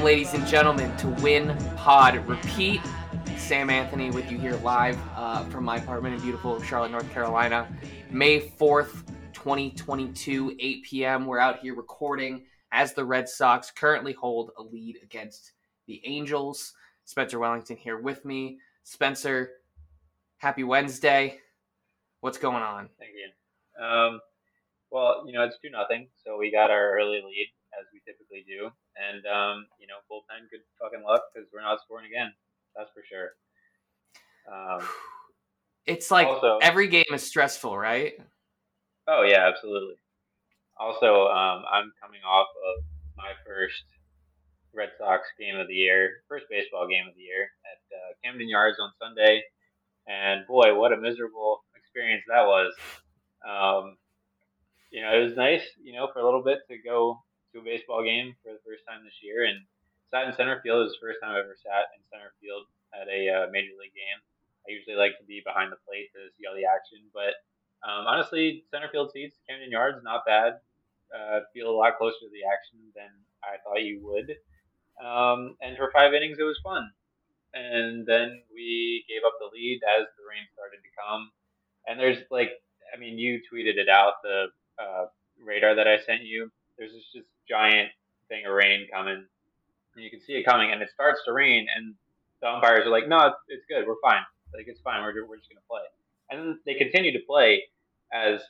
Welcome, ladies and gentlemen, to Win Pod Repeat. Sam Anthony with you here live uh, from my apartment in beautiful Charlotte, North Carolina. May 4th, 2022, 8 p.m. We're out here recording as the Red Sox currently hold a lead against the Angels. Spencer Wellington here with me. Spencer, happy Wednesday. What's going on? Thank you. Um, well, you know, it's 2 nothing, so we got our early lead as we typically do. And, um, you know, bullpen, good fucking luck because we're not scoring again. That's for sure. Um, it's like also, every game is stressful, right? Oh, yeah, absolutely. Also, um, I'm coming off of my first Red Sox game of the year, first baseball game of the year at uh, Camden Yards on Sunday. And boy, what a miserable experience that was. Um, you know, it was nice, you know, for a little bit to go to a baseball game for the first time this year, and sat in center field. It was the first time I've ever sat in center field at a uh, major league game. I usually like to be behind the plate to see all the action, but um, honestly, center field seats, Camden Yards, not bad. Uh, feel a lot closer to the action than I thought you would. Um, and for five innings, it was fun. And then we gave up the lead as the rain started to come. And there's like, I mean, you tweeted it out the uh, radar that I sent you there's just giant thing of rain coming, and you can see it coming, and it starts to rain, and the umpires are like, "No, it's, it's good, we're fine, like it's fine, we're we're just gonna play," and they continue to play as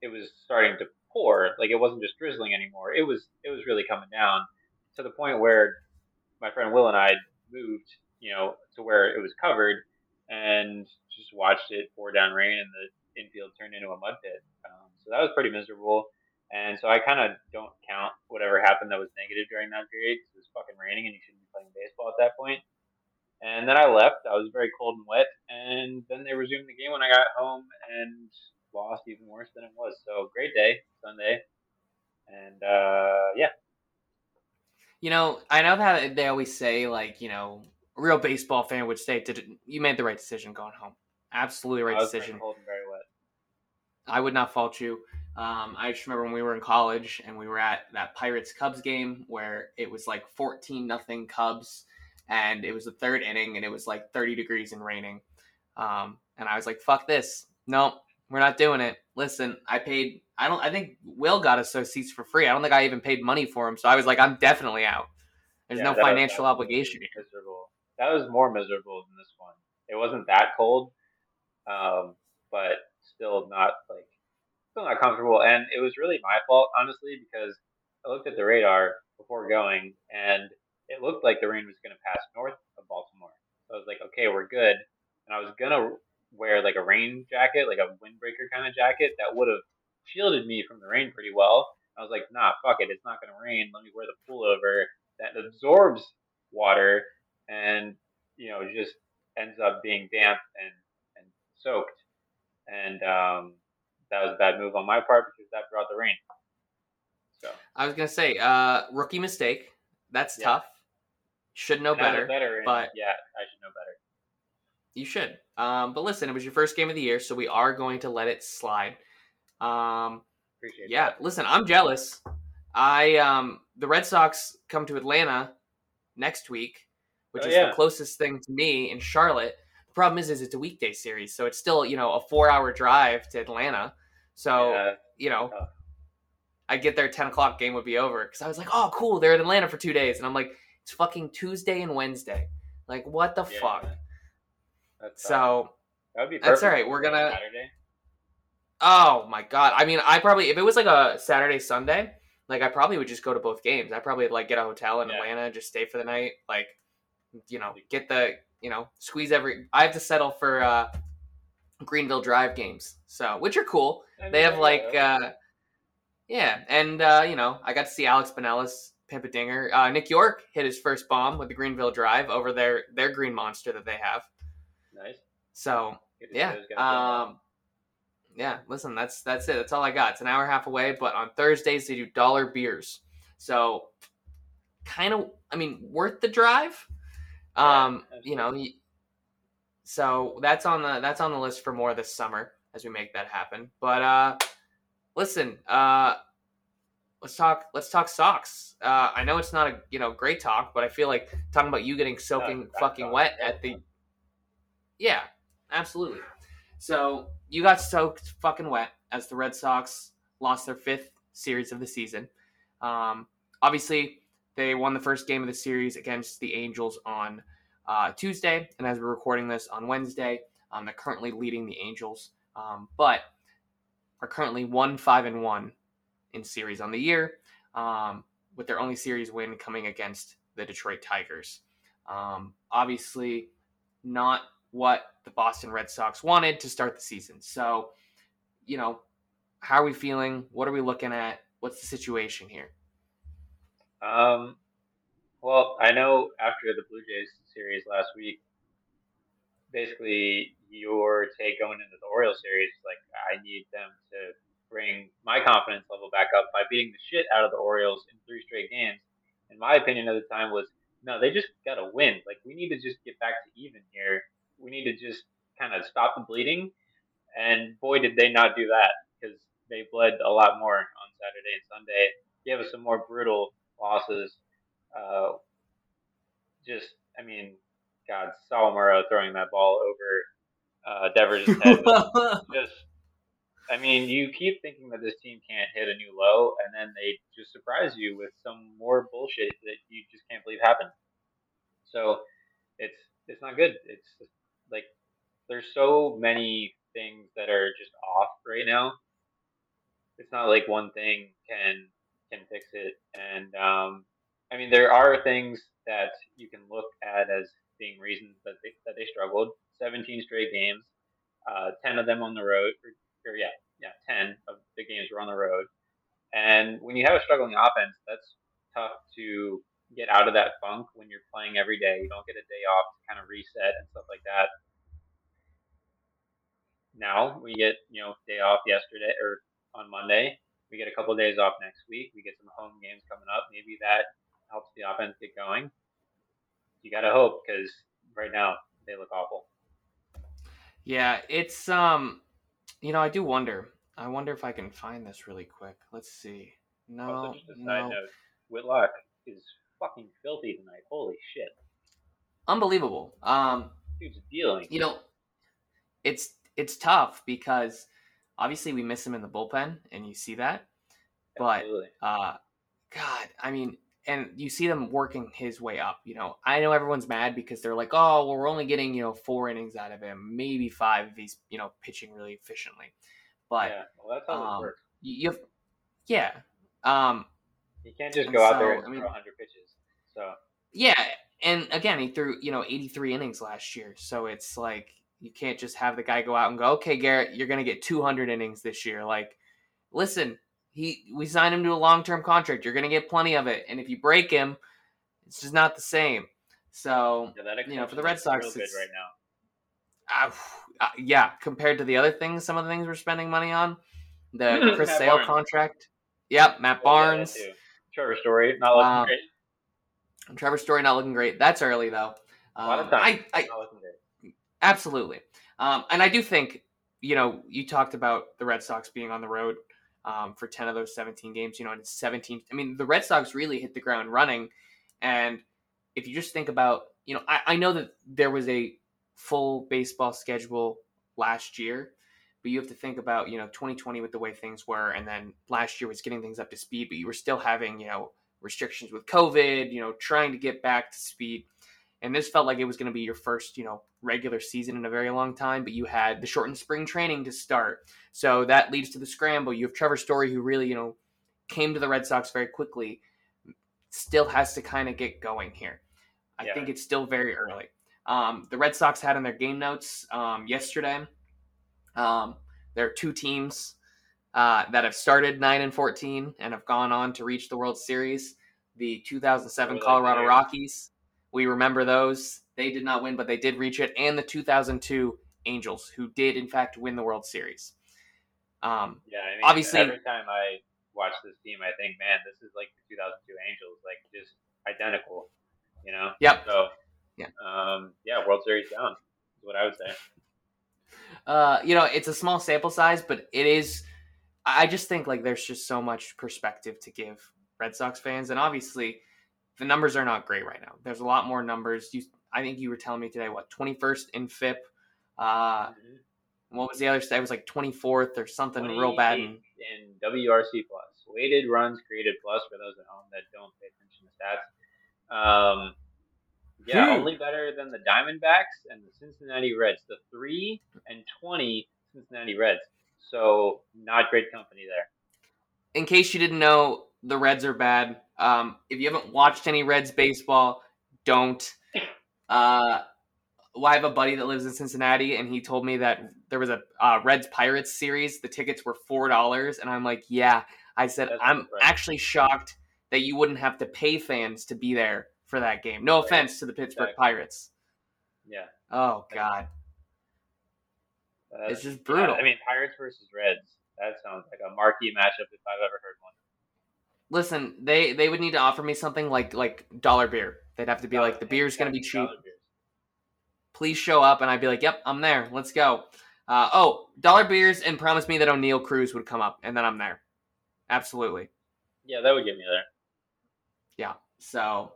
it was starting to pour, like it wasn't just drizzling anymore. It was it was really coming down to the point where my friend Will and I moved, you know, to where it was covered, and just watched it pour down rain, and the infield turned into a mud pit. Um, so that was pretty miserable. And so I kind of don't count whatever happened that was negative during that period because it was fucking raining and you shouldn't be playing baseball at that point. And then I left. I was very cold and wet. And then they resumed the game when I got home and lost even worse than it was. So great day, Sunday. And uh, yeah. You know, I know that they always say, like, you know, a real baseball fan would say, "Did you made the right decision going home? Absolutely right decision." Cold and very wet. I would not fault you. Um, I just remember when we were in college and we were at that Pirates Cubs game where it was like 14 nothing Cubs and it was the third inning and it was like 30 degrees and raining. Um, and I was like, fuck this. No, we're not doing it. Listen, I paid, I don't, I think Will got us those seats for free. I don't think I even paid money for them. So I was like, I'm definitely out. There's yeah, no financial was, obligation here. Miserable. That was more miserable than this one. It wasn't that cold, um, but still not like not comfortable. And it was really my fault, honestly, because I looked at the radar before going, and it looked like the rain was going to pass north of Baltimore. So I was like, okay, we're good. And I was gonna wear like a rain jacket, like a windbreaker kind of jacket that would have shielded me from the rain pretty well. I was like, nah, fuck it, it's not gonna rain. Let me wear the pullover that absorbs water and you know just ends up being damp and and soaked. And um, that was a bad move on my part because that brought the rain. So I was gonna say, uh, rookie mistake. That's yeah. tough. Should know better. better but yeah, I should know better. You should. Um, but listen, it was your first game of the year, so we are going to let it slide. Um, Appreciate yeah, that. listen, I'm jealous. I um, the Red Sox come to Atlanta next week, which oh, is yeah. the closest thing to me in Charlotte problem is, is it's a weekday series, so it's still you know a four hour drive to Atlanta. So yeah. you know, I get there ten o'clock, game would be over because I was like, oh cool, they're in Atlanta for two days, and I'm like, it's fucking Tuesday and Wednesday. Like what the yeah, fuck? That's, so that would be that's all right. We're gonna. Saturday. Oh my god! I mean, I probably if it was like a Saturday Sunday, like I probably would just go to both games. I probably like get a hotel in yeah. Atlanta, just stay for the night, like you know, get the you know, squeeze every. I have to settle for uh, Greenville Drive games, so which are cool. They have like, uh, yeah, and uh, you know, I got to see Alex Binelas pimp a dinger. Uh, Nick Yorke hit his first bomb with the Greenville Drive over their their green monster that they have. Nice. So yeah, um, yeah. Listen, that's that's it. That's all I got. It's an hour and a half away, but on Thursdays they do dollar beers. So kind of, I mean, worth the drive um, you know, so that's on the that's on the list for more this summer as we make that happen. But uh, listen, uh, let's talk. Let's talk socks. Uh, I know it's not a you know great talk, but I feel like talking about you getting soaking fucking wet at the. Yeah, absolutely. So you got soaked fucking wet as the Red Sox lost their fifth series of the season. Um, obviously, they won the first game of the series against the Angels on uh, Tuesday, and as we're recording this on Wednesday, um, they're currently leading the Angels, um, but are currently one five and one in series on the year, um, with their only series win coming against the Detroit Tigers. Um, obviously, not what the Boston Red Sox wanted to start the season. So, you know, how are we feeling? What are we looking at? What's the situation here? Um, well, I know after the Blue Jays series last week, basically your take going into the Orioles series, like I need them to bring my confidence level back up by beating the shit out of the Orioles in three straight games. And my opinion at the time was, no, they just got to win. Like we need to just get back to even here. We need to just kind of stop the bleeding. And boy, did they not do that because they bled a lot more on Saturday and Sunday. Gave us a more brutal losses. Uh, just, I mean, God, Sawamura throwing that ball over uh, Devers' head. just, I mean, you keep thinking that this team can't hit a new low, and then they just surprise you with some more bullshit that you just can't believe happened. So it's it's not good. It's like there's so many things that are just off right now. It's not like one thing can can fix it. And um, I mean, there are things that you can look at as being reasons that they, that they struggled. 17 straight games, uh, 10 of them on the road, or, or yeah, yeah, 10 of the games were on the road. And when you have a struggling offense, that's tough to get out of that funk when you're playing every day. You don't get a day off to kind of reset and stuff like that. Now we get, you know, day off yesterday or on Monday. We get a couple of days off next week. We get some home games coming up. Maybe that helps the offense get going you got to hope because right now they look awful. Yeah, it's um, you know, I do wonder. I wonder if I can find this really quick. Let's see. No, also, just a no. side note, Whitlock is fucking filthy tonight. Holy shit! Unbelievable. Um, dude's dealing. You know, it's it's tough because obviously we miss him in the bullpen, and you see that. But uh, God, I mean, and you see them working his way up. You know, I know everyone's mad because they're like, oh, well, we're only getting you know four innings out of him, maybe five if he's you know pitching really efficiently. But yeah, well, that's how um, it works. You have, yeah. Um, you can't just go so, out there and I mean, throw 100 pitches. So yeah, and again, he threw you know 83 innings last year, so it's like you can't just have the guy go out and go, okay, Garrett, you're gonna get 200 innings this year. Like, listen, he we signed him to a long term contract. You're gonna get plenty of it, and if you break him, it's just not the same. So yeah, you know, for the Red Sox, it's right now. Uh, uh, yeah, compared to the other things, some of the things we're spending money on, the Chris Sale Barnes. contract. Yep, Matt Barnes. Oh, yeah, Trevor Story not looking um, great. Trevor Story not looking great. That's early though. Um, a lot of um, time. I, I absolutely, um, and I do think you know you talked about the Red Sox being on the road um, for 10 of those 17 games. You know, and 17. I mean, the Red Sox really hit the ground running. And if you just think about, you know, I, I know that there was a full baseball schedule last year, but you have to think about, you know, 2020 with the way things were. And then last year was getting things up to speed, but you were still having, you know, restrictions with COVID, you know, trying to get back to speed and this felt like it was going to be your first you know regular season in a very long time but you had the shortened spring training to start. So that leads to the scramble. You have trevor story who really you know came to the red sox very quickly still has to kind of get going here. I yeah. think it's still very early. Um, the red sox had in their game notes um, yesterday um, there are two teams uh, that have started 9 and 14 and have gone on to reach the world series the 2007 colorado rockies we remember those. They did not win, but they did reach it, and the 2002 Angels, who did in fact win the World Series. Um, yeah, I mean, obviously, every time I watch this team, I think, man, this is like the 2002 Angels, like just identical. You know? Yep. So, yeah, um, yeah, World Series down is what I would say. Uh, you know, it's a small sample size, but it is. I just think like there's just so much perspective to give Red Sox fans, and obviously the numbers are not great right now. There's a lot more numbers. You, I think you were telling me today what 21st in FIP. Uh, mm-hmm. What was the other stat? It was like 24th or something real bad. In, in WRC plus weighted runs created plus for those at home that don't pay attention to stats. Um, yeah, hmm. only better than the Diamondbacks and the Cincinnati Reds. The three and twenty Cincinnati Reds. So not great company there. In case you didn't know, the Reds are bad. Um, if you haven't watched any Reds baseball, don't. Uh, well, I have a buddy that lives in Cincinnati, and he told me that there was a uh, Reds Pirates series. The tickets were four dollars, and I'm like, yeah. I said, That's I'm actually shocked that you wouldn't have to pay fans to be there for that game. No right. offense to the Pittsburgh exactly. Pirates. Yeah. Oh God. it's just brutal. Yeah, I mean, Pirates versus Reds. That sounds like a marquee matchup if I've ever heard one. Listen, they they would need to offer me something like like dollar beer. They'd have to be dollar, like the beer's going to be cheap. Please show up, and I'd be like, "Yep, I'm there. Let's go." Uh, oh, dollar beers, and promise me that Oneil Cruz would come up, and then I'm there. Absolutely. Yeah, that would get me there. Yeah. So,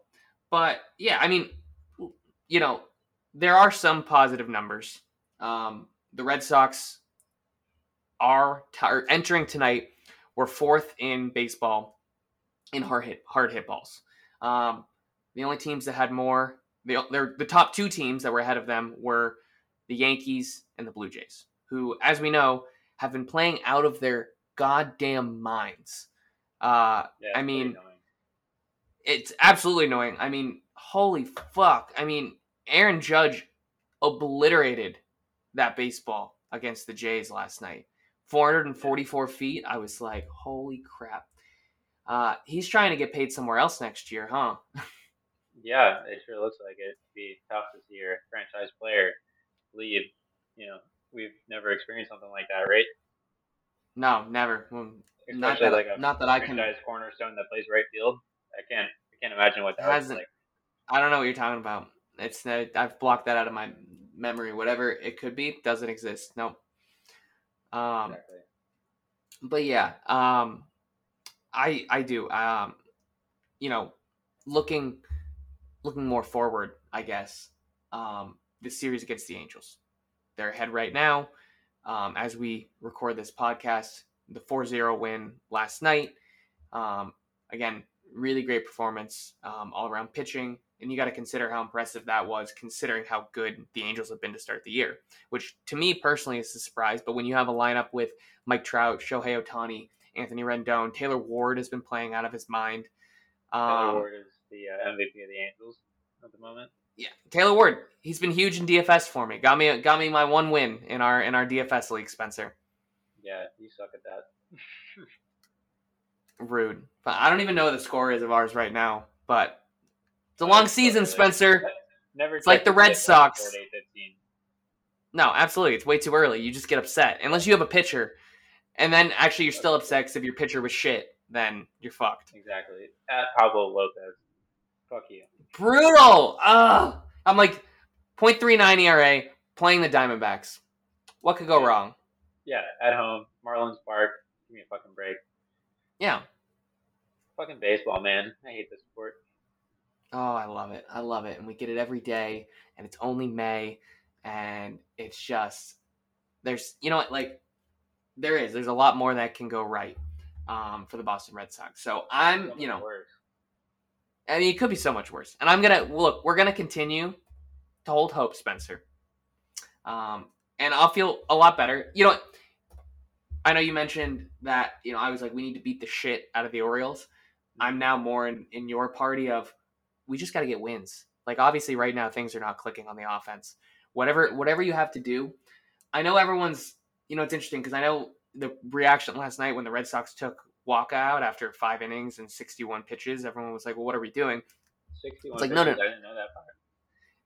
but yeah, I mean, you know, there are some positive numbers. Um, the Red Sox are t- entering tonight. We're fourth in baseball in hard hit hard hit balls. Um, the only teams that had more, the the top two teams that were ahead of them were the Yankees and the Blue Jays, who, as we know, have been playing out of their goddamn minds. Uh, yeah, I mean, it's absolutely annoying. I mean, holy fuck. I mean, Aaron Judge obliterated that baseball against the Jays last night. 444 feet. I was like, holy crap. Uh, he's trying to get paid somewhere else next year, huh? yeah, it sure looks like it. It'd be tough to see your franchise player leave. You know, we've never experienced something like that, right? No, never. not that, like not that I can. cornerstone that plays right field. I can't. I can't imagine what that was like. I don't know what you're talking about. It's uh, I've blocked that out of my memory. Whatever it could be doesn't exist. No. Um, exactly. But yeah, um, I I do. Um, you know, looking looking more forward, I guess. Um, the series against the Angels, they're ahead right now. Um, as we record this podcast, the 4 0 win last night. Um, again, really great performance um, all around pitching. And you got to consider how impressive that was, considering how good the Angels have been to start the year, which to me personally is a surprise. But when you have a lineup with Mike Trout, Shohei Ohtani, Anthony Rendon, Taylor Ward has been playing out of his mind. Um, Taylor Ward is the uh, MVP of the Angels at the moment. Yeah, Taylor Ward. He's been huge in DFS for me. Got me got me my one win in our in our DFS league, Spencer. Yeah, you suck at that. Rude. But I don't even know what the score is of ours right now. But it's a long season, Spencer. Never it's like the Red Sox. No, absolutely. It's way too early. You just get upset. Unless you have a pitcher. And then actually you're still upset because if your pitcher was shit, then you're fucked. Exactly. At Pablo Lopez. Fuck you. Brutal. Ugh. I'm like 0.39 ERA playing the Diamondbacks. What could go yeah. wrong? Yeah, at home, Marlins Park. Give me a fucking break. Yeah. Fucking baseball, man. I hate this sport. Oh, I love it. I love it. And we get it every day, and it's only May, and it's just there's you know what like there is there's a lot more that can go right um, for the Boston Red Sox. So I'm you know. I mean, it could be so much worse. And I'm gonna look. We're gonna continue to hold hope, Spencer. Um, and I'll feel a lot better. You know, I know you mentioned that. You know, I was like, we need to beat the shit out of the Orioles. I'm now more in in your party of we just got to get wins. Like obviously, right now things are not clicking on the offense. Whatever whatever you have to do. I know everyone's. You know, it's interesting because I know the reaction last night when the Red Sox took Wacha out after five innings and 61 pitches. Everyone was like, "Well, what are we doing?" 61 it's like, no, no, I didn't know that part.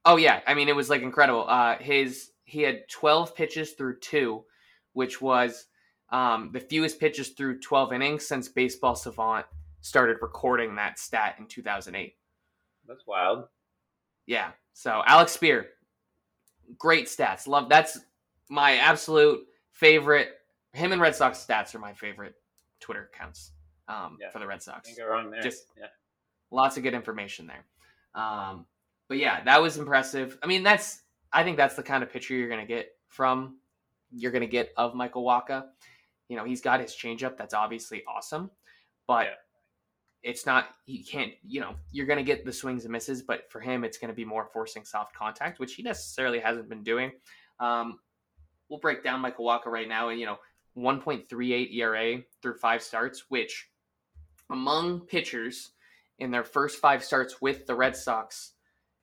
Oh yeah, I mean, it was like incredible. Uh, his he had 12 pitches through two, which was um, the fewest pitches through 12 innings since Baseball Savant started recording that stat in 2008. That's wild. Yeah. So Alex Speier, great stats. Love that's my absolute favorite him and Red Sox stats are my favorite Twitter accounts um, Yeah. for the Red Sox. Can't go wrong there. Just- yeah. Lots of good information there. Um, but yeah, that was impressive. I mean, that's I think that's the kind of pitcher you're gonna get from you're gonna get of Michael Wacha. You know, he's got his changeup that's obviously awesome, but Yeah. It's not he can't you know you're going to get the swings and misses but for him it's going to be more forcing soft contact which he necessarily hasn't been doing. Um, we'll break down michael wacha right now and you know 1.38 era through five starts which among pitchers in their first five starts with the red sox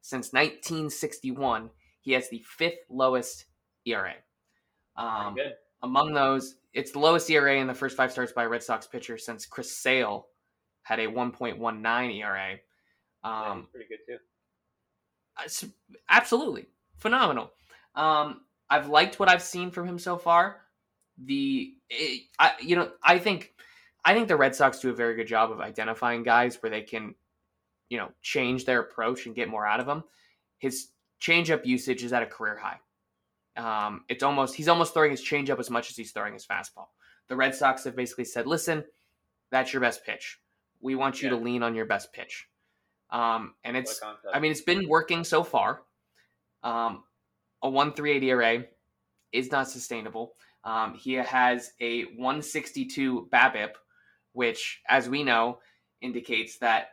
since 1961 he has the fifth lowest era um, among those, it's the lowest ERA in the first five starts by a Red Sox pitcher since Chris Sale had a 1.19 ERA. Um, pretty good too. absolutely phenomenal. Um, I've liked what I've seen from him so far. The, it, I, you know, I think, I think the Red Sox do a very good job of identifying guys where they can, you know, change their approach and get more out of them. His changeup usage is at a career high. Um, it's almost he's almost throwing his changeup as much as he's throwing his fastball. The Red Sox have basically said, "Listen, that's your best pitch. We want you Yeah. to lean on your best pitch." Um, and it's, I mean, it's been working so far. Um, a 138 ERA is not sustainable. Um, he has a 162 BABIP, which, as we know, indicates that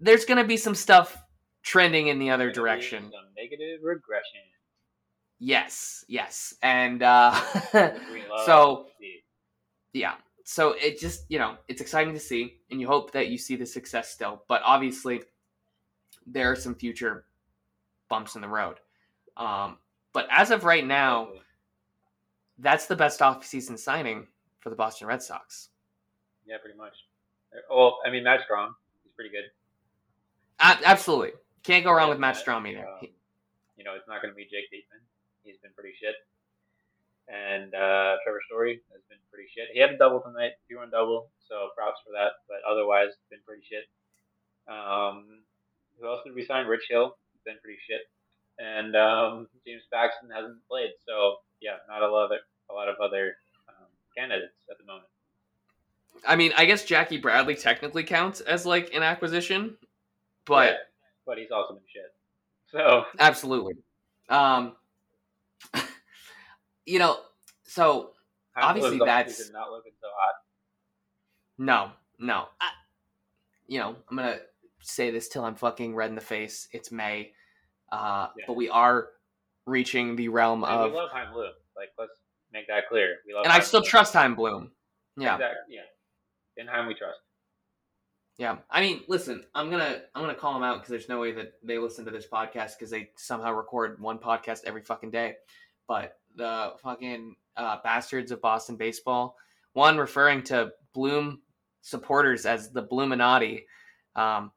there's going to be some stuff trending in the other direction. Negative regression. Yes, yes, and uh, so yeah so it just you know it's exciting to see and you hope that you see the success still but obviously there are some future bumps in the road um, but as of right now that's the best offseason signing for the boston red sox Yeah, pretty much. Well, I mean, Matt Strahm, he's pretty good. A- absolutely can't go wrong with matt strahm either uh, You know, it's not going to be Jake Diekman. He's been pretty shit. And uh, Trevor Story has been pretty shit. He had a double tonight, two run double, so props for that. But otherwise, it's been pretty shit. Um, who else did we sign? Rich Hill, he's been pretty shit. And um, James Paxton hasn't played, so yeah, not a lot of a lot of other um, candidates at the moment. i mean i guess jackie bradley technically counts as like an acquisition but Yeah, but he's also been shit. So absolutely um you know so Obviously, that's- not looking so hot. No, no. I, you know, I'm gonna say this till I'm fucking red in the face. It's May, uh, Yeah. but we are reaching the realm And of, we love Chaim Bloom. Like, let's make that clear. We love and I still Bloom. trust Chaim Bloom. Yeah, Exactly. Yeah. In Chaim, we trust. yeah. I mean, listen, I'm gonna I'm gonna call them out because there's no way that they listen to this podcast because they somehow record one podcast every fucking day. But the fucking uh, bastards of Boston baseball, one referring to Bloom supporters as the Bloominati, um,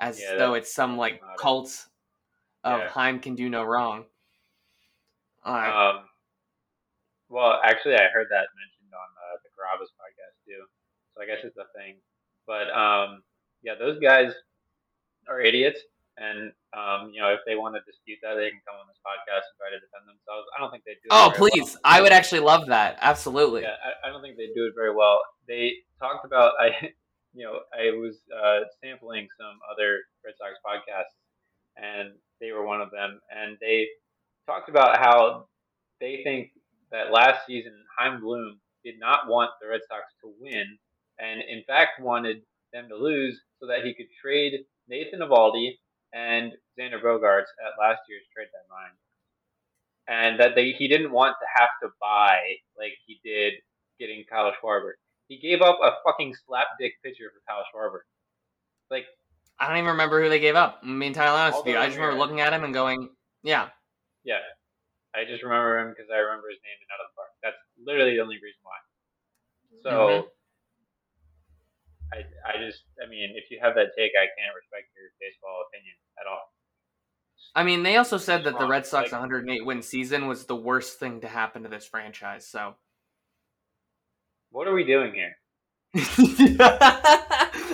as Yeah, though it's some like cult of Yeah. Chaim can do no wrong. Right. Um, well, actually, I heard that mentioned on uh, the Carrabis podcast too. So I guess it's a thing. But um, yeah, those guys are idiots. And um, you know, if they want to dispute that, they can come on this podcast and try to defend themselves. I don't think they do. it oh, please! well. I would actually love that. Absolutely. Yeah, I, I don't think they do it very well. They talked about I, you know, I was uh, sampling some other Red Sox podcasts, and they were one of them, and they talked about how they think that last season Chaim Bloom did not want the Red Sox to win, and in fact wanted them to lose so that he could trade Nathan Eovaldi and Xander Bogaerts at last year's trade deadline and that they he didn't want to have to buy like he did getting Kyle Schwarber. He gave up a fucking slapdick pitcher for Kyle Schwarber. Like, I don't even remember who they gave up. I'm being entirely honest with you. I just remember looking at him and going, "Yeah, yeah, I just remember him because I remember his name and out of the park. That's literally the only reason why. So, Mhm. I I just I mean, if you have that take, I can't respect your baseball opinion at all. I mean, they also said that the Red Sox 108 win season was the worst thing to happen to this franchise. So, What are we doing here?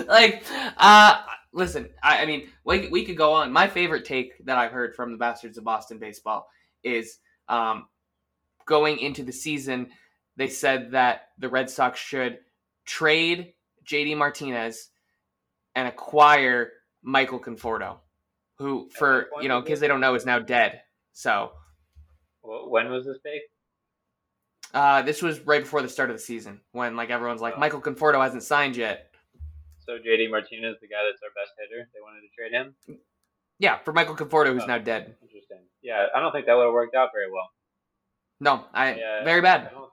like, uh, listen, I, I mean, we, we could go on. My favorite take that I've heard from the Bastards of Boston baseball is um, going into the season, they said that the Red Sox should trade JD Martinez and acquire Michael Conforto, who, for you know, because they don't know, is now dead. So, when was this date? Uh, this was right before the start of the season when like everyone's like, oh. Michael Conforto hasn't signed yet. So JD Martinez, the guy that's our best hitter, they wanted to trade him. Yeah, for Michael Conforto, who's oh, now dead. Interesting. Yeah, I don't think that would have worked out very well. No, I yeah, very bad. I don't,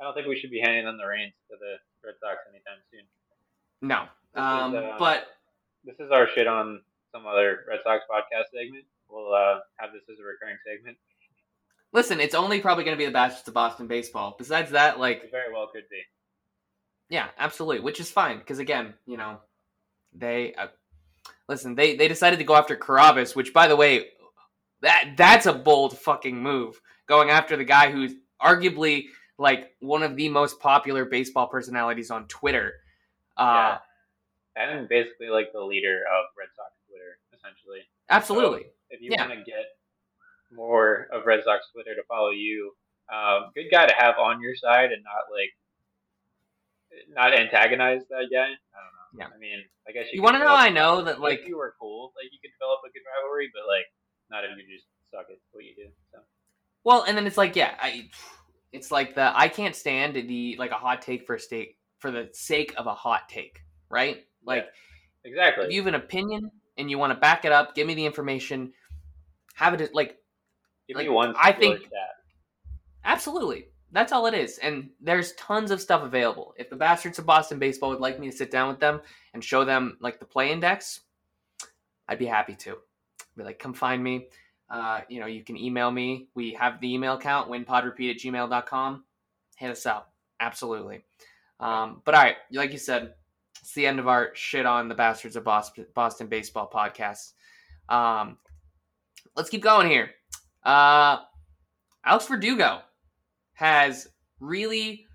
I don't, think we should be handing them the reins to the Red Sox anytime soon. No, um, is, uh, but this is our shit on some other Red Sox podcast segment. We'll uh, have this as a recurring segment. Listen, it's only probably going to be the Bastards of Boston baseball. Besides that, like it very well could be. Yeah, absolutely, which is fine because again, you know, they uh, listen. They they decided to go after Carrabis, which, by the way, that that's a bold fucking move. Going after the guy who's arguably like one of the most popular baseball personalities on Twitter. Uh, yeah. and basically like the leader of Red Sox Twitter, essentially. Absolutely. So if you yeah. want to get more of Red Sox Twitter to follow you, um, good guy to have on your side and not like not antagonize that guy. I don't know. Yeah. I mean, I guess you. You want to know? I know that like you were cool, like you could develop a good rivalry, but like not if you just suck at what you do. So. Well, and then it's like, yeah, I, it's like the I can't stand the like a hot take for a state for the sake of a hot take, right? Like, yeah, exactly. If you have an opinion and you want to back it up, give me the information. Have it like, give like, me one. I think that. Absolutely. That's all it is. And there's tons of stuff available. If the Bastards of Boston Baseball would like me to sit down with them and show them like the play index, I'd be happy to. Be like, come find me. Uh, you know, you can email me. We have the email account, winpodrepeat at gmail.com. Hit us up. Absolutely. Um, but all right, like you said, it's the end of our shit on the Bastards of Boston, Boston Baseball podcast. Um, let's keep going here. Uh, Alex Verdugo has really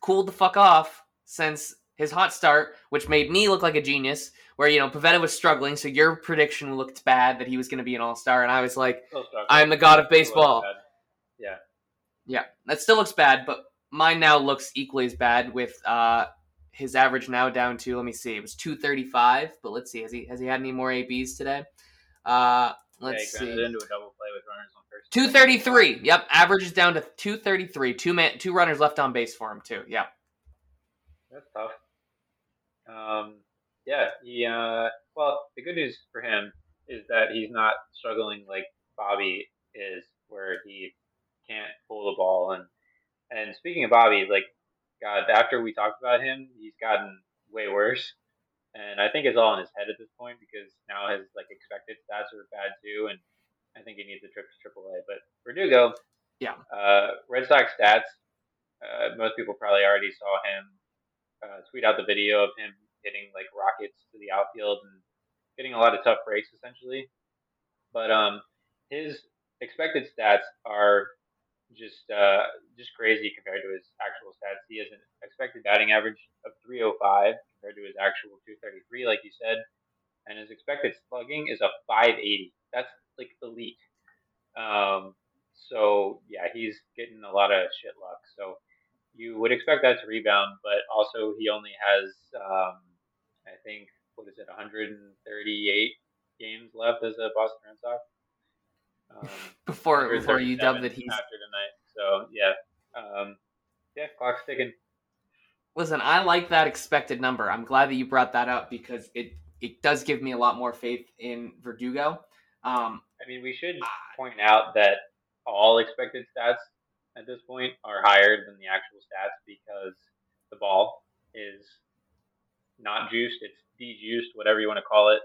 cooled the fuck off since his hot start, which made me look like a genius. Where you know Pivetta was struggling, so your prediction looked bad that he was going to be an all star, and I was like, "I'm the god of baseball." Yeah, yeah, that still looks bad, but mine now looks equally as bad with uh, his average now down to. Let me see, it was 235, but let's see, has he has he had any more abs today? Uh, let's yeah, see. into a double play with runners 233. Yep, average is down to 233. Two man, two runners left on base for him too. Yeah. That's tough. Um, yeah, he. Uh, well, the good news for him is that he's not struggling like Bobby is, where he can't pull the ball. And and speaking of Bobby, like God, after we talked about him, he's gotten way worse. And I think it's all in his head at this point because now his like expected stats are bad too, and I think he needs a trip to AAA. But Verdugo, yeah, uh, Red Sox stats. Uh, most people probably already saw him uh, tweet out the video of him hitting like rockets to the outfield and getting a lot of tough breaks essentially. But um, his expected stats are just uh, just crazy compared to his actual stats. He has an expected batting average of 305 compared to his actual 233, like you said, and his expected slugging is a 580. That's like elite. Um, so yeah, he's getting a lot of shit luck. So you would expect that to rebound, but also he only has, um, I think, what is it, 138 games left as a Boston Red Sox. Um, before before you dubbed that he's after tonight. So yeah, um, yeah, clock's ticking. Listen, I like that expected number. I'm glad that you brought that up because it it does give me a lot more faith in Verdugo. Um, I mean, we should point out that all expected stats at this point are higher than the actual stats because the ball is not juiced; it's dejuiced, whatever you want to call it.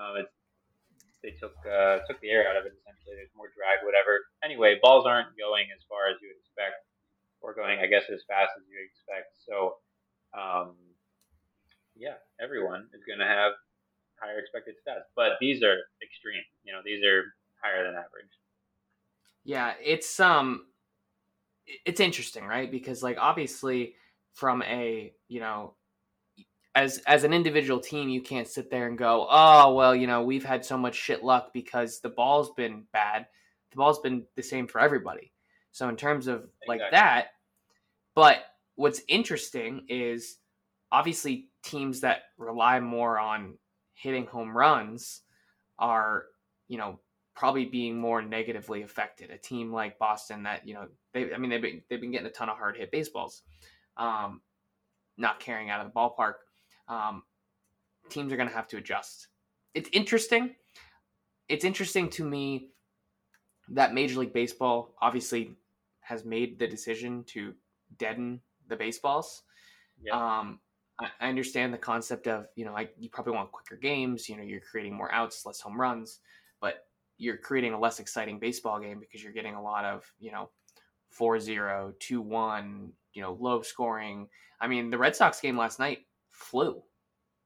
Um, it's they took uh, took the air out of it essentially. There's more drag, whatever. Anyway, balls aren't going as far as you would expect, or going, I guess, as fast as you expect. So, um, yeah, everyone is going to have higher expected stats. But these are extreme. You know, these are higher than average. Yeah, it's um it's interesting, right? Because like obviously from a, you know, as as an individual team, you can't sit there and go, "Oh, well, you know, we've had so much shit luck because the ball's been bad." The ball's been the same for everybody. So in terms of like that, but what's interesting is obviously teams that rely more on hitting home runs are, you know, probably being more negatively affected. A team like Boston that, you know, they I mean they've been they've been getting a ton of hard hit baseballs. Um, not carrying out of the ballpark. Um, teams are going to have to adjust. It's interesting. It's interesting to me that Major League Baseball obviously has made the decision to deaden the baseballs. Yeah. Um, I, I understand the concept of you know I, you probably want quicker games. You know you're creating more outs, less home runs, but you're creating a less exciting baseball game because you're getting a lot of you know 4-0, 2-1, you know low scoring. I mean the Red Sox game last night flew.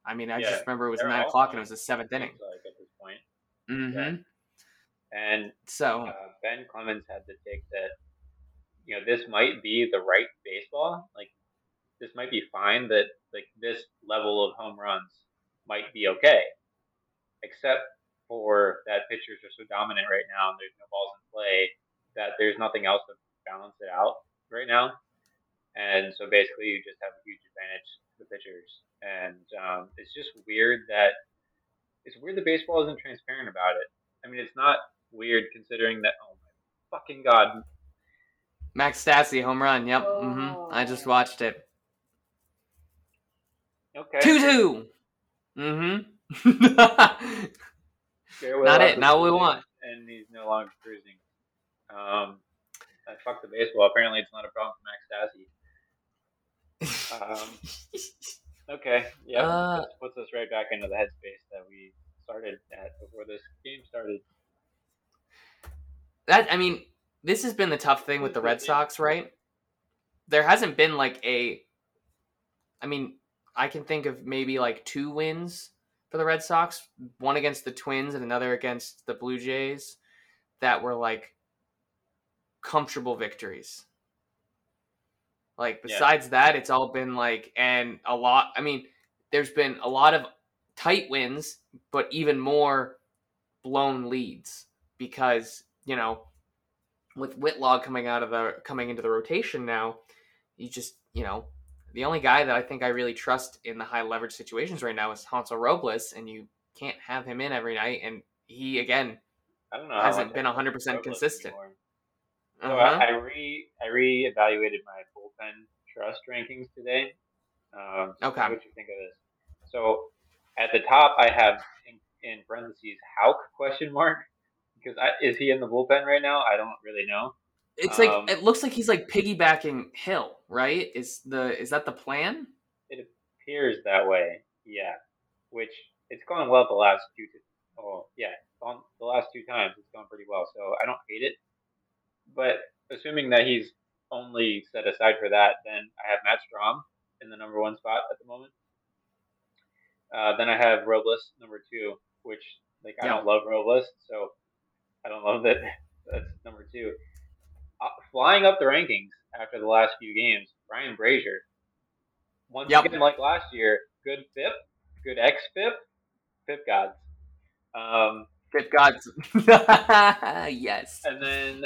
I mean I yeah, just remember it was nine o'clock and it was the seventh inning. Like at this point. Mm-hmm. Yeah. And so uh, Ben Clemens had to take that you know this might be the right baseball. Like this might be fine. That like this level of home runs might be okay, except for that pitchers are so dominant right now and there's no balls in play that there's nothing else to balance it out right now. And so basically, you just have a huge advantage the pitchers. And um, it's just weird that it's weird the baseball isn't transparent about it. I mean, it's not weird considering that. Oh my fucking god! Max Stassi home run. Yep. Oh. Mm-hmm. I just watched it. Okay. Two two. Mm-hmm. not it. Not what we want. And he's no longer cruising. Um, I fuck the baseball. Apparently, it's not a problem for Max Stassi. Um, okay. Yeah. Uh, this puts us right back into the headspace that we started at before this game started. That I mean, this has been the tough thing with the Red Sox, right? There hasn't been like a. I mean, I can think of maybe like two wins for the Red Sox, one against the Twins and another against the Blue Jays, that were like comfortable victories. Like besides yeah. that, it's all been like and a lot. I mean, there's been a lot of tight wins, but even more blown leads because you know with Whitlock coming out of the coming into the rotation now, you just you know the only guy that I think I really trust in the high leverage situations right now is Hansel Robles, and you can't have him in every night. And he again I don't know hasn't been hundred percent consistent. So uh-huh. I, I re I reevaluated my trust rankings today. Um, okay. What you think of this? So at the top, I have in, in parentheses Houck question mark because I, is he in the bullpen right now? I don't really know. It's like um, it looks like he's like piggybacking Hill, right? Is the is that the plan? It appears that way. Yeah, which it's gone well the last two. Oh yeah, on the last two times it's gone pretty well. So I don't hate it, but assuming that he's only set aside for that, then I have Matt Strahm in the number one spot at the moment. Uh, then I have Robles number two, which like I don't love Robles, so I don't love that that's number two. Uh, flying up the rankings after the last few games, Ryan Brasier. Once yep. again, like last year, good FIP, good X FIP, FIP gods. Um, FIP gods. yes. And then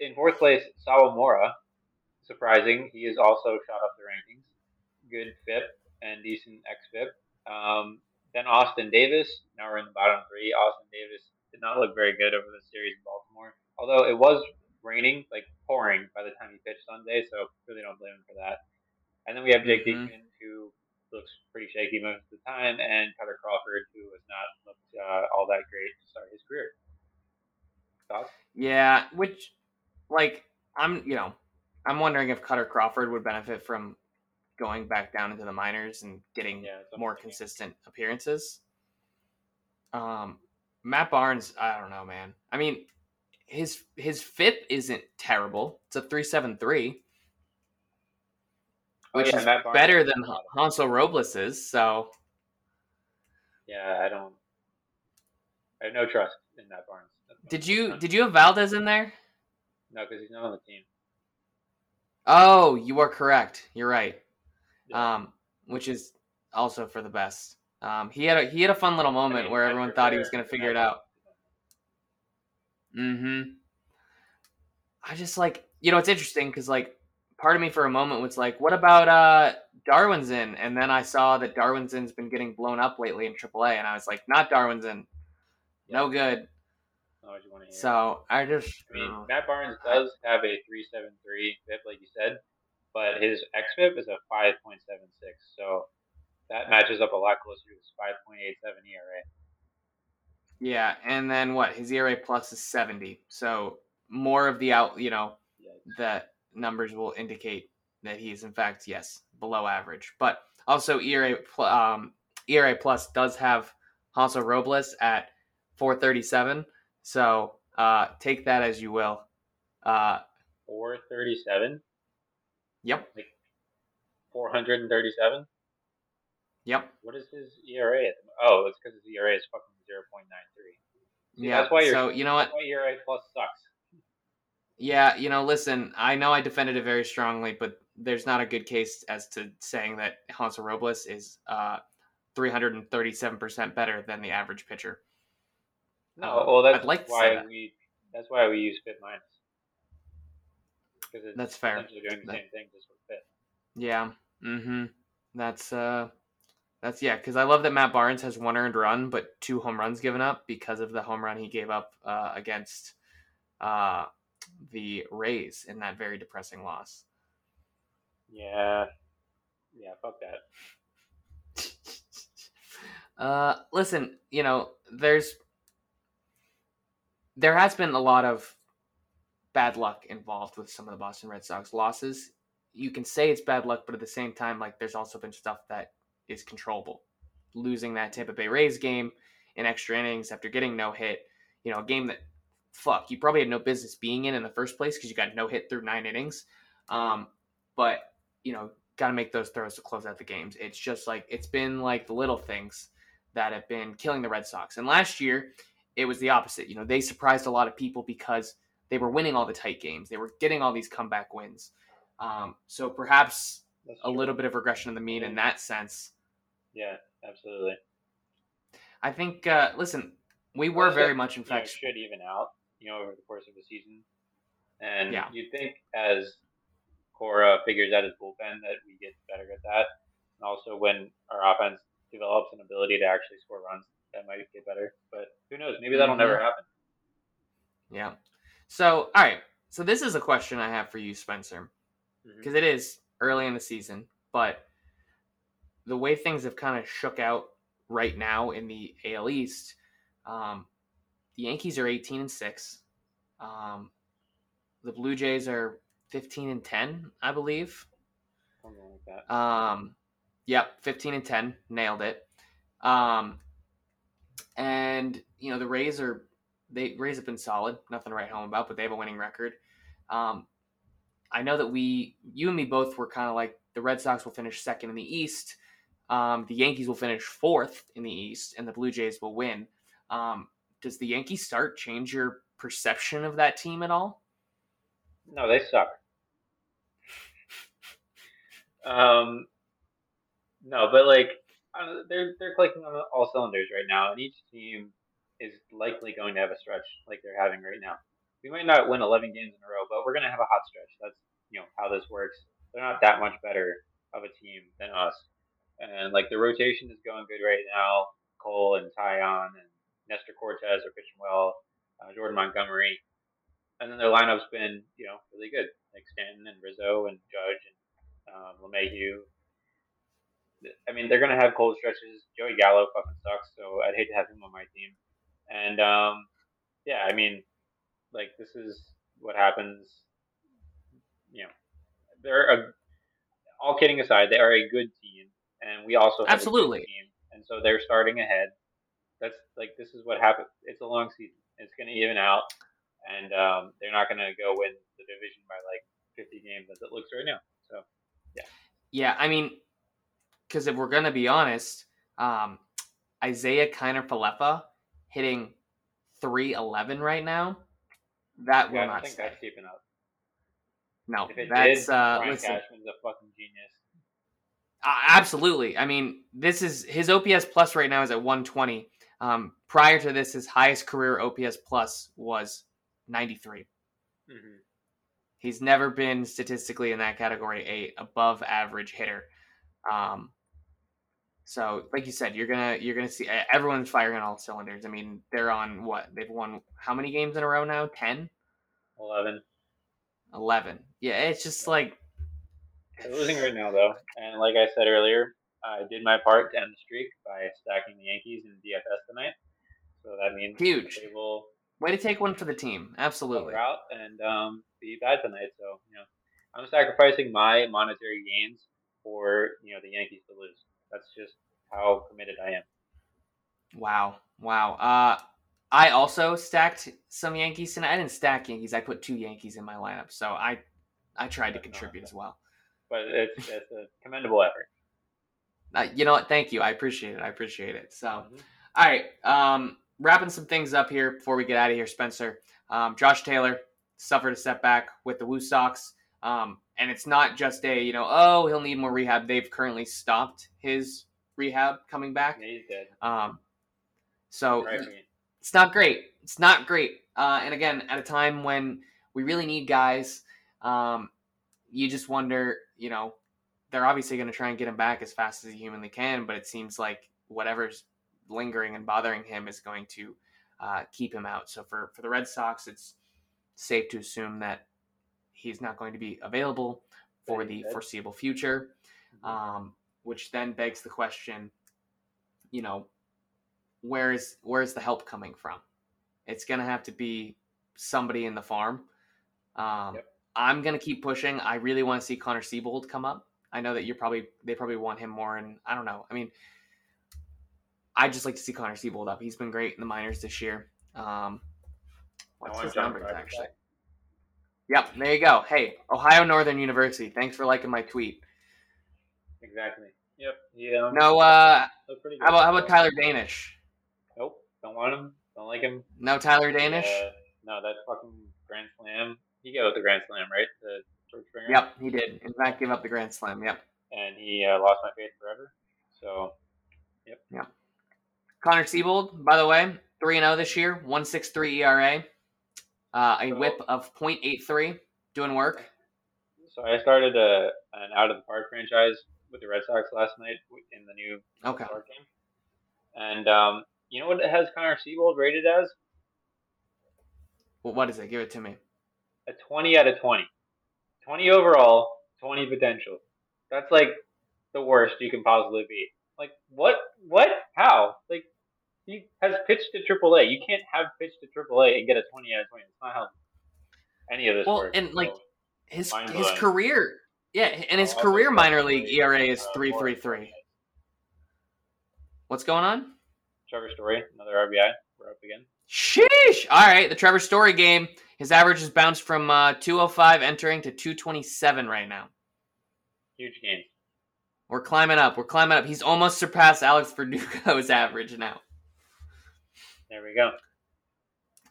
in fourth place, Sawamura. Surprising, he is also shot up the rankings. Good FIP and decent X FIP. Um, then Austin Davis. Now we're in the bottom three. Austin Davis did not look very good over the series in Baltimore. Although it was raining, like pouring by the time he pitched Sunday, so really don't blame him for that. And then we have Jake mm-hmm. Diekman, who looks pretty shaky most of the time, and Kutter Crawford, who has not looked uh, all that great to start his career. Thoughts? Yeah, which, like, I'm, you know, I'm wondering if Kutter Crawford would benefit from going back down into the minors and getting yeah, more consistent appearances. Um, Matt Barnes, I don't know, man. I mean, his his FIP isn't terrible. It's a three seven three, which oh, yeah, is better than Hansel Robles's. So, yeah, I don't. I have no trust in Matt Barnes. Did you did you have Valdez in there? No, because he's not on the team. Oh, you are correct. You're right. Yeah. Um, which is also for the best. Um, he had a he had a fun little moment I mean, where everyone thought he was going to figure it out. Mm-hmm. I just like you know it's interesting because like part of me for a moment was like, what about uh, Darwinzon? And then I saw that Darwinzon's been getting blown up lately in AAA, and I was like, not Darwinzon, no good. So I just. I mean, uh, Matt Barnes does have a three seven three FIP, like you said, but his xFIP is a five point seven six. So that matches up a lot closer to his five point eight seven ERA. Yeah, and then what? His ERA plus is seventy. So more of the out, you know, that numbers will indicate that he's in fact yes below average. But also ERA um, ERA plus does have Hansel Robles at 437. So uh, take that as you will. Uh, 437. Yep. Like 437. Yep. What is his ERA? Oh, it's because his ERA is fucking 0.93. yeah. That's why you're, so you know what? why ERA plus sucks. Yeah, you know, listen, I know I defended it very strongly, but there's not a good case as to saying that Hansel Robles is uh, 337% better than the average pitcher. No, um, well, that's like why that. we that's why we use FIP minus because that's fair. Essentially doing the that, same thing just with FIP. Yeah. Mm-hmm. That's uh, that's yeah. Because I love that Matt Barnes has one earned run, but two home runs given up because of the home run he gave up uh, against uh the Rays in that very depressing loss. Yeah. Yeah, fuck that. uh, listen, you know, there's there has been a lot of bad luck involved with some of the Boston Red Sox losses. You can say it's bad luck, but at the same time, like there's also been stuff that is controllable. Losing that Tampa Bay Rays game in extra innings after getting no hit, you know, a game that fuck you probably had no business being in in the first place because you got no hit through nine innings. Um, but you know, got to make those throws to close out the games. It's just like it's been like the little things that have been killing the Red Sox. And last year, it was the opposite. You know, they surprised a lot of people because they were winning all the tight games. They were getting all these comeback wins. Um, so perhaps a little bit of regression in the mean in that sense. Yeah, absolutely. I think. Uh, listen, we were very much in fact know, should even out. You know, over the course of the season, and yeah. you'd think as Cora figures out his bullpen that we get better at that, and also when our offense develops an ability to actually score runs, that might get better. But who knows? Maybe that'll mm-hmm. never happen. Yeah. So, all right. So this is a question I have for you, Spencer, because mm-hmm. early in the season, but the way things have kind of shook out right now in the AL East, um, the Yankees are 18 and six. Um, the Blue Jays are 15 and 10, I believe. Something like um, yep, 15 and 10, nailed it. Um, and you know the Rays are they Rays have been solid, nothing to write home about, but they have a winning record. Um, I know that we, you and me both were kind of like the Red Sox will finish second in the East, um, the Yankees will finish fourth in the East, and the Blue Jays will win. Um, does the Yankees start change your perception of that team at all? No, they suck. um, no, but like they're they're clicking on all cylinders right now, and each team is likely going to have a stretch like they're having right now. We might not win 11 games in a row, but we're going to have a hot stretch. That's you know how this works. They're not that much better of a team than us, and like the rotation is going good right now. Cole and Taillon and Nestor Cortes are pitching well. Uh, Jordan Montgomery, and then their lineup's been you know really good, like Stanton and Rizzo and Judge and um, LeMahieu I mean, they're gonna have cold stretches. Joey Gallo fucking sucks, so I'd hate to have him on my team. And um, yeah, I mean, like this is what happens. You know, they're a, all kidding aside, they are a good team, and we also absolutely team, and so they're starting ahead. That's like this is what happens. It's a long season. It's gonna even out, and um, they're not gonna go win the division by like 50 games as it looks right now. So, yeah. Yeah, I mean, because if we're gonna be honest, um, Isiah Kiner-Falefa hitting three eleven right now, that yeah, will not think that's keeping up. No, that's did, uh, Brian listen, Cashman's a fucking genius. Uh, absolutely. I mean, this is his OPS plus right now is at 120. Um, prior to this, his highest career OPS plus was 93. Mm-hmm. He's never been statistically in that category a above average hitter. Um, so, like you said, you're gonna you're gonna see everyone's firing on all cylinders. I mean, they're on what they've won how many games in a row now? Ten. Eleven. Eleven. Yeah, it's just like they're losing right now, though. And like I said earlier, I did my part to end the streak by stacking the Yankees in DFS tonight. So that means huge. They will Way to take one for the team. Absolutely. Out and um, be bad tonight. So you know, I'm sacrificing my monetary gains for you know the Yankees to lose. That's just how committed I am. Wow, wow. Uh, I also stacked some Yankees tonight. I didn't stack Yankees. I put two Yankees in my lineup, so I I tried to contribute as well. But it's it's a commendable effort. Uh, you know what? Thank you. I appreciate it. I appreciate it. So, mm-hmm. all right. Um, wrapping some things up here before we get out of here, Spencer. Um, Josh Taylor suffered a setback with the Woo Sox. Um, and it's not just a, you know, oh, he'll need more rehab. They've currently stopped his rehab coming back. Yeah, he's dead. Um, so it's not great. It's not great. Uh, and again, at a time when we really need guys, um, you just wonder, you know, they're obviously going to try and get him back as fast as he humanly can, but it seems like whatever's lingering and bothering him is going to uh, keep him out. So for, for the Red Sox, it's safe to assume that he's not going to be available for the foreseeable future, mm-hmm. um, which then begs the question, you know, where is where is the help coming from? It's going to have to be somebody in the farm. Um, yep. I'm going to keep pushing. I really want to see Connor Seabold come up. I know that you're probably they probably want him more, and I don't know. I mean, I just like to see Connor Seabold up. He's been great in the minors this year. Um, what's his numbers actually? Yep, there you go. Hey, Ohio Northern University. Thanks for liking my tweet. Exactly. Yep. Yeah. No. Uh, how about how about Tyler Danish? Nope. Don't want him. Don't like him. No Tyler Danish. Uh, no, that fucking Grand Slam. He gave up the Grand Slam, right? The Yep, he did. In fact, give up the Grand Slam. Yep. And he uh, lost my faith forever. So. Yep. Yep. Connor Seabold, by the way, 3 and 0 this year, 163 ERA, uh, a whip of .83, doing work. So I started a, an out of the park franchise with the Red Sox last night in the new okay. game. And um, you know what it has Connor Seabold rated as? Well, what is it? Give it to me. A 20 out of 20. 20 overall, 20 potential. That's like the worst you can possibly be. Like, what? What? How? Like, he has pitched to AAA. You can't have pitched to AAA and get a 20 out of 20. It's not how any of this well, works. and like his his career, yeah, and his oh, career minor league ERA is uh, three three three. What's going on? Trevor Story, another RBI. We're up again. Sheesh! All right, the Trevor Story game. His average has bounced from uh, 205 entering to 227 right now. Huge game. We're climbing up. We're climbing up. He's almost surpassed Alex Verdugo's average now. There we go.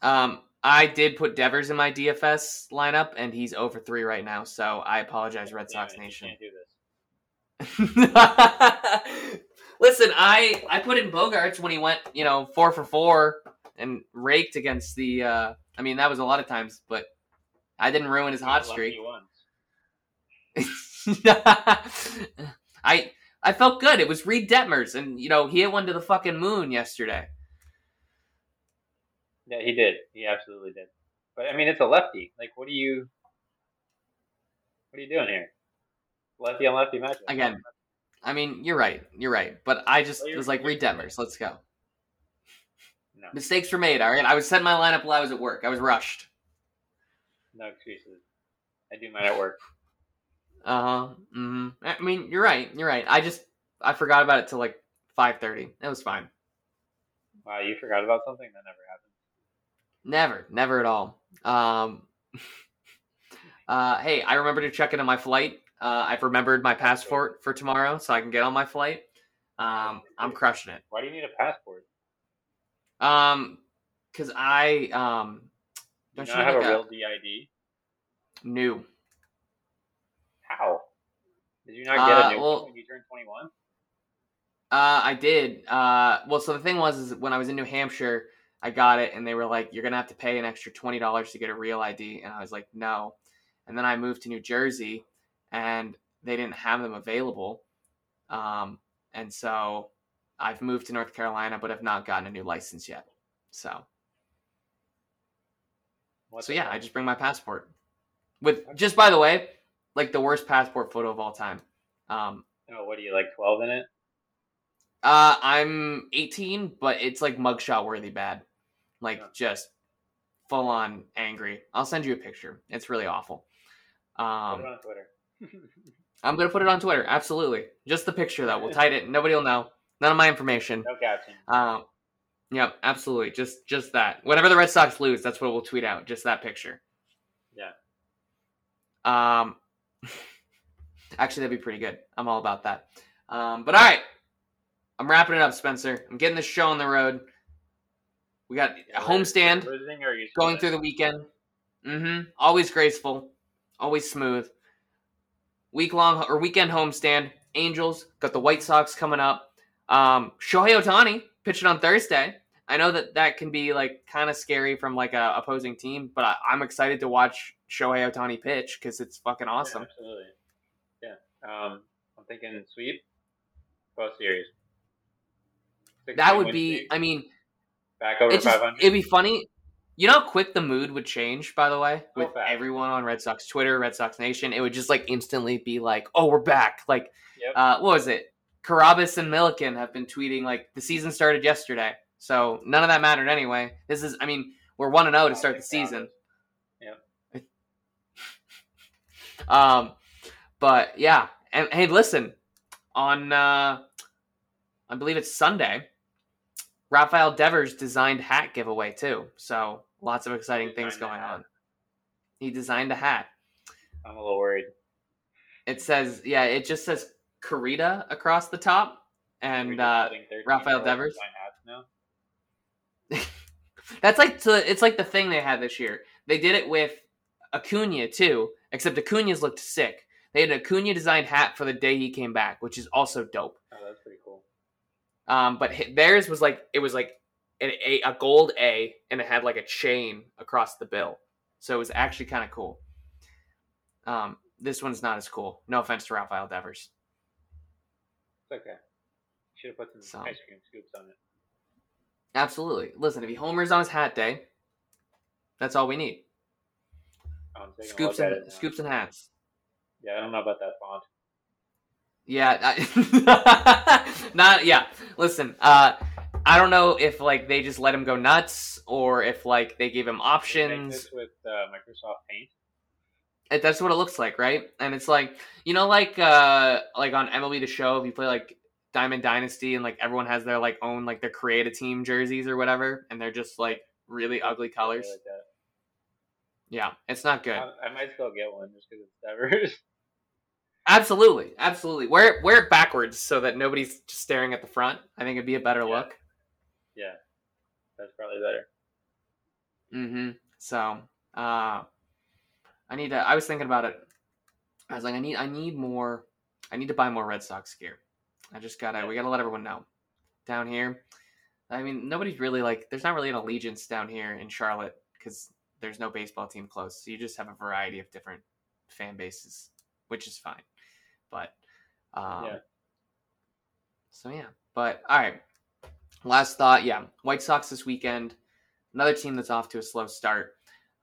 Um, I did put Devers in my DFS lineup, and he's over three right now. So I apologize, Red Sox Damn, Nation. can't do this. Listen, I I put in Bogaerts when he went, you know, four for four and raked against the. Uh, I mean, that was a lot of times, but I didn't ruin his hot streak. I I felt good. It was Reid Detmers, and you know he hit one to the fucking moon yesterday. Yeah, he did. He absolutely did. But I mean, it's a lefty. Like, what are you? What are you doing here? Lefty on lefty matchup. Again, I mean, you're right. You're right. But I just well, was like, Reid Detmers. Let's go. No. Mistakes were made. All right. I was setting my lineup while I was at work. I was rushed. No excuses. I do mine at work. Uh huh. Mm-hmm. I mean, you're right. You're right. I just I forgot about it till like five thirty. It was fine. Wow, you forgot about something that never. Never, never at all. Um, uh, hey, I remember to check into my flight. Uh, I've remembered my passport for tomorrow, so I can get on my flight. Um, I'm crushing it. Why do you need a passport? Um, because I um, don't you, you have like a real DID? New. How? Did you not get uh, a new well, one when you turned 21? Uh, I did. Uh, well, so the thing was, is when I was in New Hampshire, I got it, and they were like, "You're gonna have to pay an extra twenty dollars to get a real ID," and I was like, "No." and then I moved to New Jersey, and they didn't have them available. Um, and so I've moved to North Carolina, but have not gotten a new license yet. So, so yeah, I just bring my passport. With just by the way, like the worst passport photo of all time. Um, oh, what are you like, twelve in it? Uh, I'm 18, but it's like mugshot worthy bad, like oh. just full on angry. I'll send you a picture. It's really awful. Um, Put it on Twitter. I'm gonna put it on Twitter. Absolutely, just the picture though. We'll tight it. Nobody will know. None of my information. No caption. Um, yep, absolutely. Just just that. Whatever the Red Sox lose, that's what we'll tweet out. Just that picture. Yeah. Um. actually, that'd be pretty good. I'm all about that. Um, but all right, I'm wrapping it up, Spencer. I'm getting the show on the road. We got a homestand going through the weekend. Mm-hmm. Always graceful, always smooth. Week long or weekend homestand. Angels got the White Sox coming up. Um, Shohei Ohtani pitching on Thursday. I know that that can be like kind of scary from like a opposing team, but I, am excited to watch Shohei Ohtani pitch because it's fucking awesome. Yeah, absolutely. Yeah. Um, I'm thinking sweep, both series. That would be. I mean, back over 500. It'd be funny. You know how quick the mood would change, by the way, with everyone on Red Sox Twitter, Red Sox Nation. It would just like instantly be like, "Oh, we're back!" Like, yep. uh, what was it? Carrabis and Milliken have been tweeting like the season started yesterday, so none of that mattered anyway. This is, I mean, we're one and zero oh to start the season. Yeah. um, but yeah, and hey, listen, on uh, I believe it's Sunday. Rafael Devers designed hat giveaway too, so lots of exciting things going on. He designed a hat. I'm a little worried. It says, yeah, it just says Carita across the top, and uh, Rafael Devers. That's like to, it's like the thing they had this year. They did it with Acuna too, except Acuna's looked sick. They had an Acuna designed hat for the day he came back, which is also dope. Oh, that's pretty cool. Um, but theirs was like it was like an a, a gold A, and it had like a chain across the bill, so it was actually kind of cool. Um, this one's not as cool. No offense to Rafael Devers. It's okay. Should have put some so, ice cream scoops on it. Absolutely. Listen, if he homers on his hat day, that's all we need. Scoops and scoops and hats. Yeah, I don't know about that font. Yeah, I, not yeah. Listen, uh, I don't know if like they just let him go nuts or if like they gave him options. with uh, Microsoft Paint. It, that's what it looks like, right? And it's like you know, like uh, like on MLB The Show, if you play like Diamond Dynasty, and like everyone has their like own like their create a team jerseys or whatever, and they're just like really ugly colors. Like yeah, it's not good. I, I might still get one just because it's Devers. Absolutely, absolutely. Wear wear it backwards so that nobody's just staring at the front. I think it'd be a better yeah. look. Yeah, that's probably better. Mm-hmm. So, uh, I need to. I was thinking about it. I was like, I need, I need more. I need to buy more Red Sox gear. I just gotta. We gotta let everyone know. Down here, I mean, nobody's really like. There's not really an allegiance down here in Charlotte because there's no baseball team close. So you just have a variety of different fan bases, which is fine. But um, yeah. So yeah, but all right. Last thought, yeah, White Sox this weekend. Another team that's off to a slow start.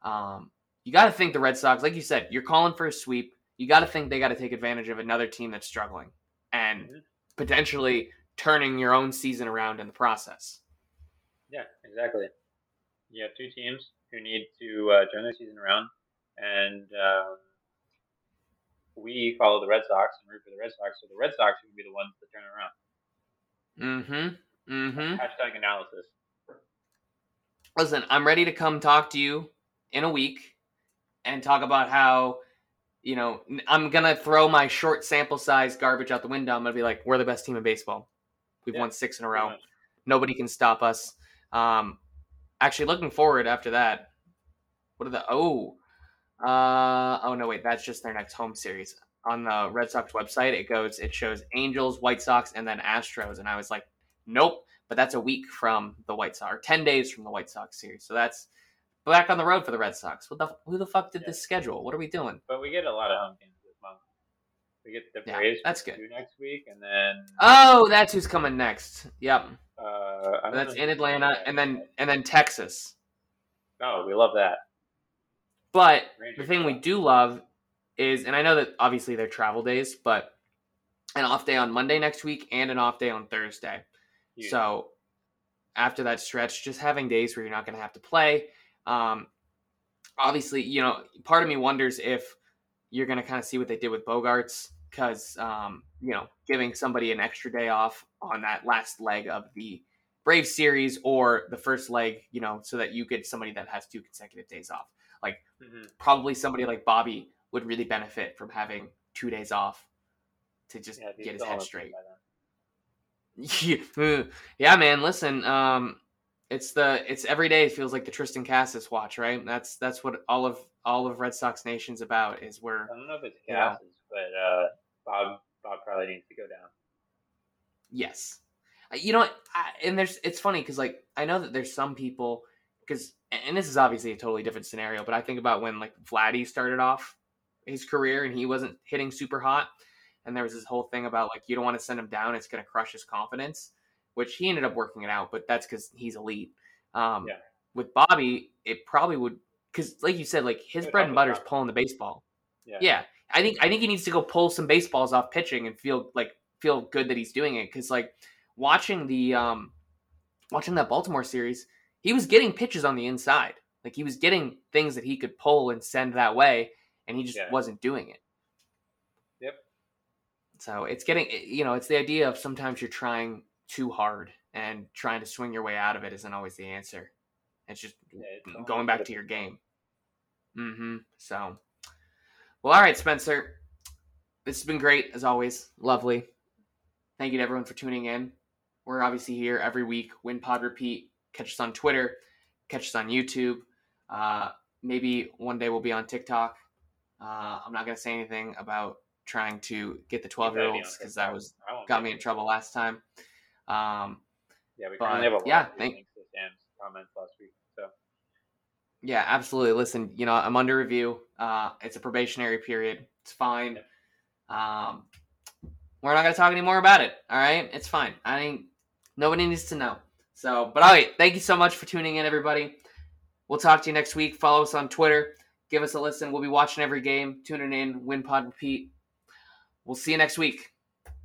Um, you got to think the Red Sox, like you said, you're calling for a sweep. You got to think they got to take advantage of another team that's struggling and mm-hmm. potentially turning your own season around in the process. Yeah, exactly. You have two teams who need to uh, turn their season around, and um, we follow the Red Sox and root for the Red Sox, so the Red Sox to be the ones to turn around. Mm-hmm. Mm-hmm. Hashtag analysis. Listen, I'm ready to come talk to you in a week and talk about how, you know, I'm gonna throw my short sample size garbage out the window. I'm gonna be like, we're the best team in baseball. We've yeah, won six in a row. Nobody can stop us. Um, actually, looking forward after that. What are the oh uh, oh no, wait, that's just their next home series. On the Red Sox website, it goes, it shows Angels, White Sox, and then Astros, and I was like, nope. But that's a week from the White Sox, or ten days from the White Sox series, so that's back on the road for the Red Sox. What the who the fuck did yeah. this schedule? What are we doing? But we get a lot of home games this month. We get the Braves. Yeah, that's good. Next week, and then oh, that's who's coming next. Yep. Uh, that's in Atlanta, and then and then Texas. Oh, we love that. But the thing we do love is, and I know that obviously they're travel days, but an off day on Monday next week and an off day on Thursday. Yeah. So after that stretch, just having days where you're not going to have to play. Um, obviously, you know, part of me wonders if you're going to kind of see what they did with Bogaerts because, um, you know, giving somebody an extra day off on that last leg of the Brave series or the first leg, you know, so that you get somebody that has two consecutive days off. Like, mm-hmm. probably somebody like Bobby would really benefit from having two days off to just yeah, get his head straight. yeah, man. Listen, um, it's the it's every day. It feels like the Triston Casas watch, right? That's that's what all of all of Red Sox Nation's about. Is where I don't know if it's Casas, but uh, Bob Bob probably needs to go down. Yes, you know, I, and there's it's funny because like I know that there's some people because and this is obviously a totally different scenario, but I think about when like Vladdy started off his career and he wasn't hitting super hot and there was this whole thing about like you don't want to send him down; it's going to crush his confidence. Which he ended up working it out, but that's because he's elite. Um, yeah. With Bobby, it probably would because, like you said, like his bread and butter is pulling the baseball. Yeah. yeah, I think I think he needs to go pull some baseballs off pitching and feel like feel good that he's doing it because like watching the um watching that Baltimore series, he was getting pitches on the inside. Like he was getting things that he could pull and send that way, and he just yeah. wasn't doing it. Yep. So it's getting, you know, it's the idea of sometimes you're trying too hard and trying to swing your way out of it isn't always the answer. It's just yeah, it's going back to your game. Mm-hmm. So, well, all right, Spencer. This has been great as always. Lovely. Thank you to everyone for tuning in. We're obviously here every week. Win Pod Repeat. Catch us on Twitter. Catch us on YouTube. Uh, maybe one day we'll be on TikTok. Uh, I'm not going to say anything about trying to get the 12 year olds because that was got me in trouble last time. Um, yeah, we but, have a yeah, thank, comments last week. So yeah, absolutely. Listen, you know, I'm under review. Uh, it's a probationary period. It's fine. Um, we're not gonna talk anymore about it. All right, it's fine. I think nobody needs to know. So, but all right, thank you so much for tuning in, everybody. We'll talk to you next week. Follow us on Twitter. Give us a listen. We'll be watching every game, tuning in, win pod repeat. We'll see you next week.